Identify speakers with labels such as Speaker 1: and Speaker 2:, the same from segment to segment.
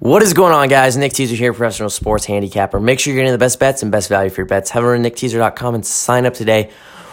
Speaker 1: What is going on, guys? Nick Teaser here, professional sports handicapper. Make sure you're getting the best bets and best value for your bets. Head over to nickteaser.com and sign up today.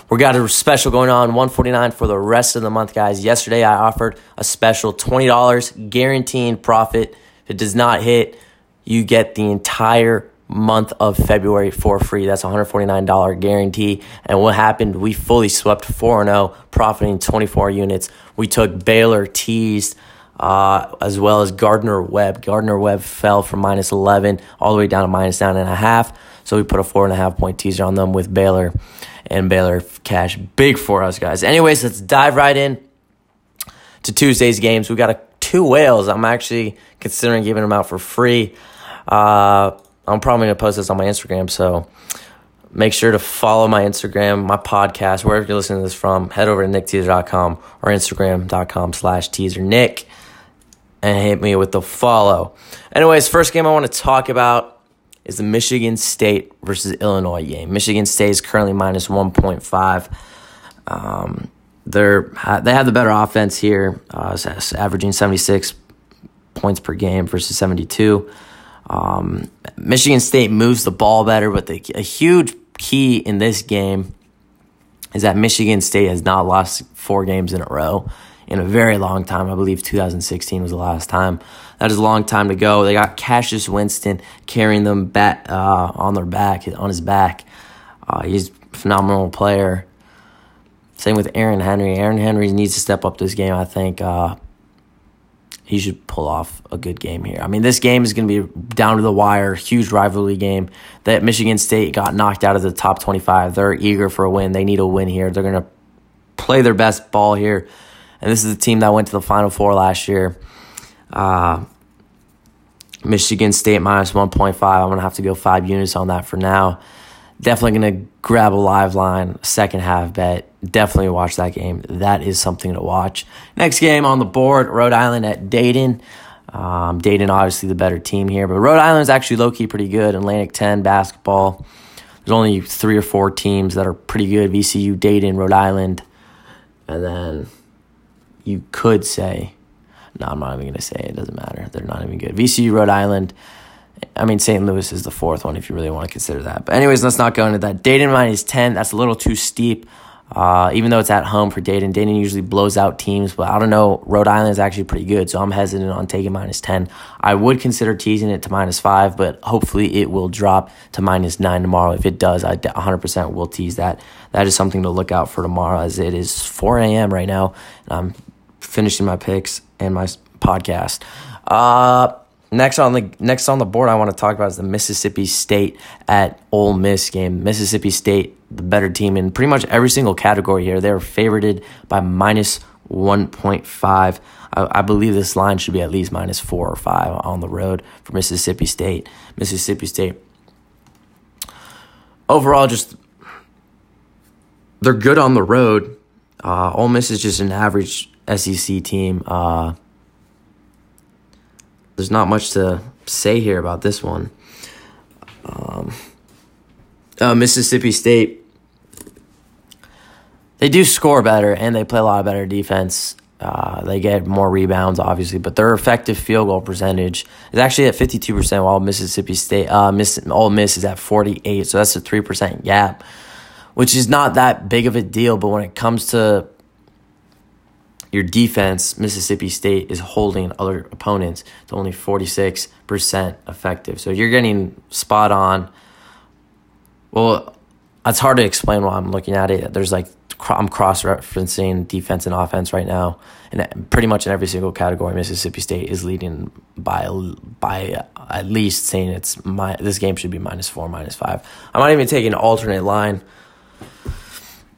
Speaker 1: We've got a special going on, 149 for the rest of the month, guys. Yesterday, I offered a special $20 guaranteed profit. If it does not hit, you get the entire month of February for free. That's $149 guarantee. And what happened? We fully swept 4 0, profiting 24 units. We took Baylor, teased, uh, as well as Gardner Webb. Gardner Webb fell from minus 11 all the way down to minus nine and a half. So we put a four and a half point teaser on them with Baylor, and Baylor cash big for us, guys. Anyways, let's dive right in to Tuesday's games. We got a, two whales. I'm actually considering giving them out for free. Uh, I'm probably going to post this on my Instagram, so make sure to follow my Instagram, my podcast, wherever you're listening to this from. Head over to nickteaser.com or instagram.com slash teasernick and hit me with the follow. Anyways, first game I want to talk about is the Michigan State versus Illinois game. Michigan State is currently minus 1.5. Um, they're they have the better offense here, uh, averaging 76 points per game versus 72. Um, Michigan State moves the ball better, but the, a huge key in this game is that Michigan State has not lost four games in a row in a very long time. I believe 2016 was the last time. That is a long time to go. They got Cassius Winston carrying them back uh, on their back, on his back. Uh, he's a phenomenal player. Same with Aaron Henry. Aaron Henry needs to step up this game. I think uh, he should pull off a good game here. I mean, this game is going to be down to the wire, huge rivalry game. That Michigan State got knocked out of the top 25. They're eager for a win. They need a win here. They're going to play their best ball here and this is a team that went to the Final Four last year. Uh, Michigan State minus 1.5. I'm going to have to go five units on that for now. Definitely going to grab a live line, second half bet. Definitely watch that game. That is something to watch. Next game on the board Rhode Island at Dayton. Um, Dayton, obviously, the better team here, but Rhode Island is actually low key pretty good. Atlantic 10 basketball. There's only three or four teams that are pretty good VCU, Dayton, Rhode Island. And then you could say, no, I'm not even going to say it. Doesn't matter. They're not even good. VCU, Rhode Island. I mean, St. Louis is the fourth one if you really want to consider that. But, anyways, let's not go into that. Dayton minus 10. That's a little too steep. Uh, even though it's at home for Dayton, Dayton usually blows out teams, but I don't know. Rhode Island is actually pretty good, so I'm hesitant on taking minus 10. I would consider teasing it to minus 5, but hopefully it will drop to minus 9 tomorrow. If it does, I 100% will tease that. That is something to look out for tomorrow, as it is 4 a.m. right now, and I'm finishing my picks and my podcast. Uh, next on the next on the board, I want to talk about is the Mississippi State at Ole Miss game. Mississippi State, the better team in pretty much every single category here. They're favorited by minus one point five. I, I believe this line should be at least minus four or five on the road for Mississippi State. Mississippi State. Overall, just they're good on the road. Uh, Ole Miss is just an average SEC team. Uh, there's not much to say here about this one. Um, uh, Mississippi State, they do score better and they play a lot better defense. Uh, they get more rebounds, obviously, but their effective field goal percentage is actually at 52%, while Mississippi State, uh, Miss, Ole Miss is at 48, so that's a 3% gap, which is not that big of a deal, but when it comes to your defense, Mississippi State is holding other opponents to only 46% effective. So you're getting spot on. Well, it's hard to explain while I'm looking at it. There's like, I'm cross referencing defense and offense right now. And pretty much in every single category, Mississippi State is leading by by at least saying it's my this game should be minus four, minus five. I might even take an alternate line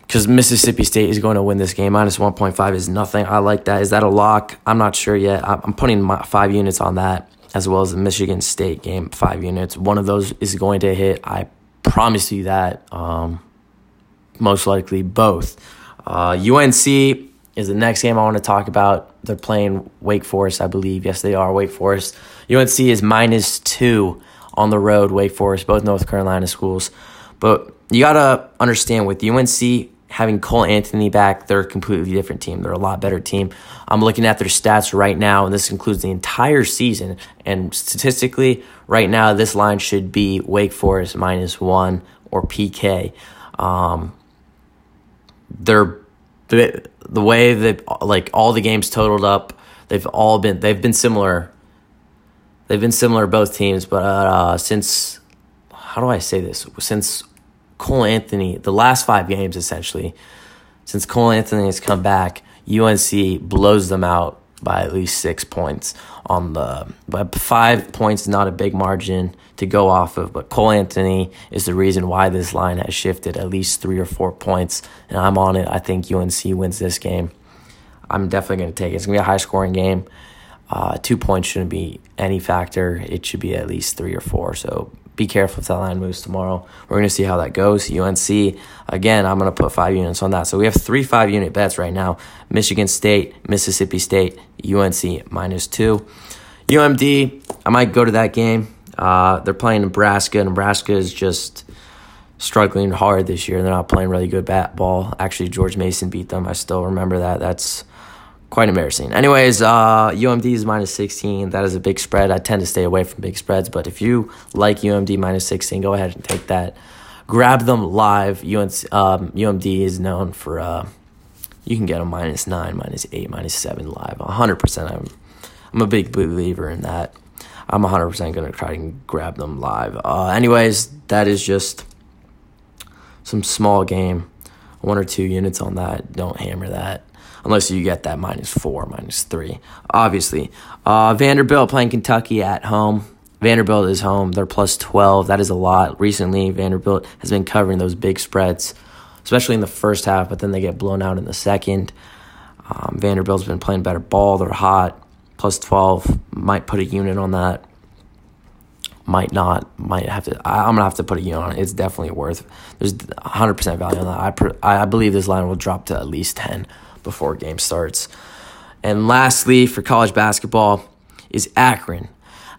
Speaker 1: because Mississippi State is going to win this game. Minus 1.5 is nothing. I like that. Is that a lock? I'm not sure yet. I'm putting my five units on that, as well as the Michigan State game, five units. One of those is going to hit. I promise you that. Um, most likely both. Uh, UNC is the next game I want to talk about. They're playing Wake Forest, I believe. Yes, they are Wake Forest. UNC is minus two on the road. Wake Forest, both North Carolina schools. But you got to understand with UNC, having Cole Anthony back, they're a completely different team. They're a lot better team. I'm looking at their stats right now, and this includes the entire season. And statistically, right now, this line should be Wake Forest minus one or PK. Um, they're the, the way that like all the games totaled up, they've all been they've been similar. They've been similar both teams, but uh, since how do I say this? Since Cole Anthony, the last five games essentially, since Cole Anthony has come back, UNC blows them out by at least six points on the but five points not a big margin to go off of but cole anthony is the reason why this line has shifted at least three or four points and i'm on it. I think unc wins this game. I'm definitely going to take it. It's going to be a high scoring game. Uh, two points shouldn't be any factor. It should be at least three or four so be careful if that line moves tomorrow. We're going to see how that goes. UNC, again, I'm going to put five units on that. So we have three five unit bets right now Michigan State, Mississippi State, UNC minus two. UMD, I might go to that game. Uh, they're playing Nebraska. Nebraska is just struggling hard this year. They're not playing really good bat ball. Actually, George Mason beat them. I still remember that. That's quite embarrassing. Anyways, uh, UMD is minus 16. That is a big spread. I tend to stay away from big spreads, but if you like UMD minus 16, go ahead and take that. Grab them live. UNC, um, UMD is known for, uh, you can get them minus 9, minus 8, minus 7 live. 100%. I'm, I'm a big believer in that. I'm 100% going to try and grab them live. Uh, anyways, that is just some small game. One or two units on that. Don't hammer that unless you get that minus four, minus three. Obviously, uh, Vanderbilt playing Kentucky at home. Vanderbilt is home. They're plus 12. That is a lot. Recently, Vanderbilt has been covering those big spreads, especially in the first half, but then they get blown out in the second. Um, Vanderbilt's been playing better ball. They're hot. Plus 12. Might put a unit on that. Might not. Might have to. I, am going to have to put a unit on it. It's definitely worth. There's 100% value on that. I, I believe this line will drop to at least 10 before game starts. And lastly, for college basketball, is Akron.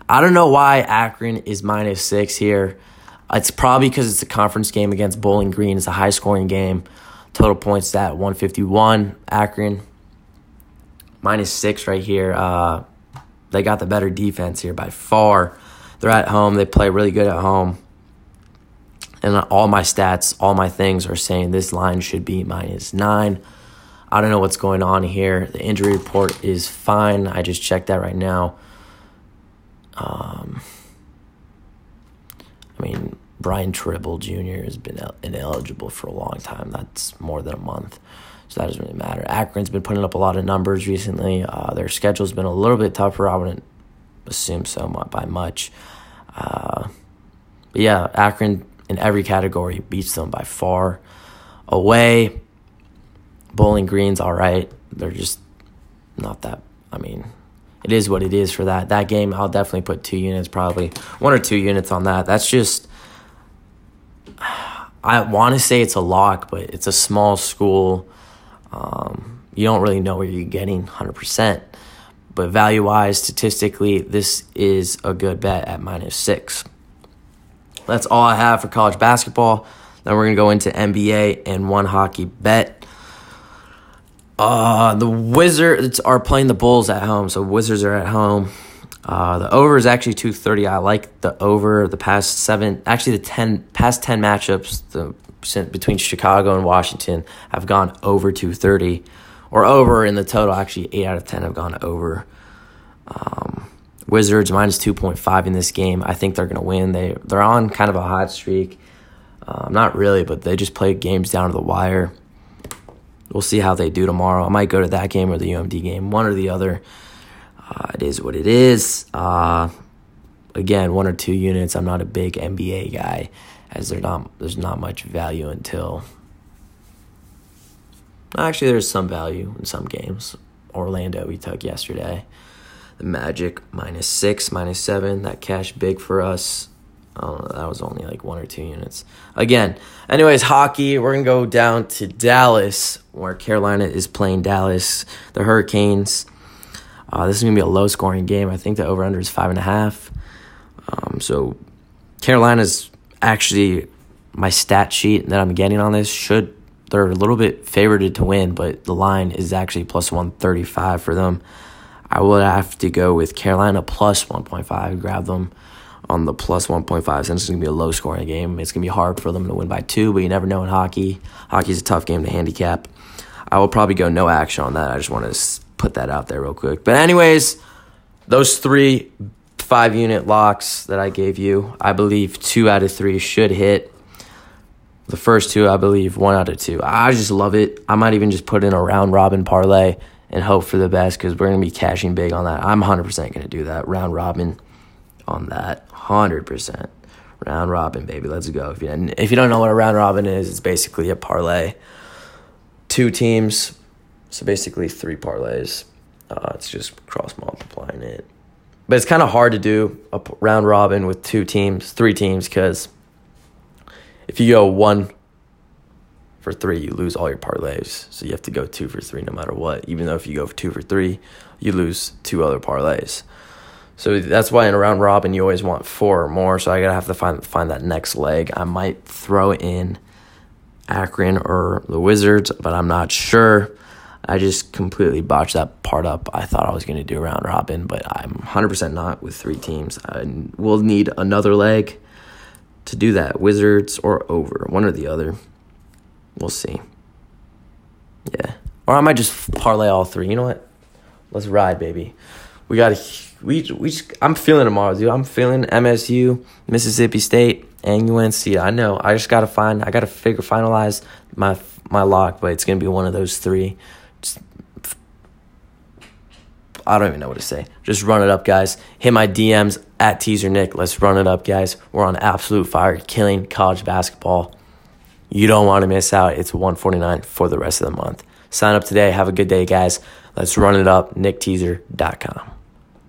Speaker 1: I don't know why Akron is minus six here. It's probably because it's a conference game against Bowling Green. It's a high scoring game. Total points at 151. Akron minus six right here. Uh, they got the better defense here by far. They're at home. They play really good at home. And all my stats, all my things are saying this line should be minus nine. I don't know what's going on here. The injury report is fine. I just checked that right now. Um, I mean, Brian Tribble Jr. has been ineligible for a long time. That's more than a month. So that doesn't really matter. Akron's been putting up a lot of numbers recently. Uh, their schedule's been a little bit tougher. I wouldn't assume so much, by much. Uh, but yeah, Akron in every category beats them by far. Away, Bowling Green's all right. They're just not that. I mean, it is what it is for that. That game, I'll definitely put two units, probably one or two units on that. That's just. I want to say it's a lock, but it's a small school. Um, you don't really know where you're getting 100%. But value wise, statistically, this is a good bet at minus six. That's all I have for college basketball. Then we're going to go into NBA and one hockey bet. Uh, the Wizards are playing the Bulls at home, so Wizards are at home. Uh, the over is actually 230. I like the over the past seven, actually the 10 past 10 matchups the, between Chicago and Washington have gone over 230 or over in the total. Actually, 8 out of 10 have gone over. Um, Wizards minus 2.5 in this game. I think they're going to win. They, they're on kind of a hot streak. Uh, not really, but they just play games down to the wire. We'll see how they do tomorrow. I might go to that game or the UMD game, one or the other. Uh, it is what it is. Uh, again, one or two units. I'm not a big NBA guy, as there's not there's not much value until. Actually, there's some value in some games. Orlando we took yesterday. The Magic minus six, minus seven. That cash big for us. Know, that was only like one or two units. Again, anyways, hockey, we're to go down to Dallas, where Carolina is playing Dallas, the Hurricanes. Uh, this is to be a low scoring game. I think the over under is five and a half. Um, so Carolina's actually my stat sheet that I'm getting on this should they're a little bit favored to win, but the line is actually plus 135 for them. I would have to go with Carolina plus 1.5, grab them on the plus 1.5 since it's going to be a low scoring game. It's going to be hard for them to win by two, but you never know in hockey. Hockey's a tough game to handicap. I will probably go no action on that. I just want to put that out there real quick. But, anyways, those three five unit locks that I gave you, I believe two out of three should hit. The first two, I believe, one out of two. I just love it. I might even just put in a round robin parlay and hope for the best because we're going to be cashing big on that. I'm 100% going to do that. Round robin on that. 100%. Round robin, baby. Let's go. If you, if you don't know what a round robin is, it's basically a parlay. Two teams, so basically three parlays. Uh, it's just cross multiplying it. But it's kind of hard to do a round robin with two teams, three teams, because if you go one for three, you lose all your parlays. So you have to go two for three no matter what. Even though if you go two for three, you lose two other parlays. So that's why in a round robin you always want four or more. So I gotta have to find find that next leg. I might throw in Akron or the Wizards, but I'm not sure. I just completely botched that part up. I thought I was to do a round robin, but I'm 100% not with three teams. I will need another leg to do that Wizards or over, one or the other. We'll see. Yeah. Or I might just parlay all three. You know what? Let's ride, baby. We got we we just, I'm feeling tomorrow, dude. I'm feeling MSU, Mississippi State, and UNC. I know. I just got to find I got to figure finalize my my lock, but it's to be one of those three. Just, I don't even know what to say. Just run it up, guys. Hit my DMs at Teaser Nick. Let's run it up, guys. We're on absolute fire, killing college basketball. You don't want to miss out. It's 149 for the rest of the month. Sign up today. Have a good day, guys. Let's run it up. NickTeaser.com.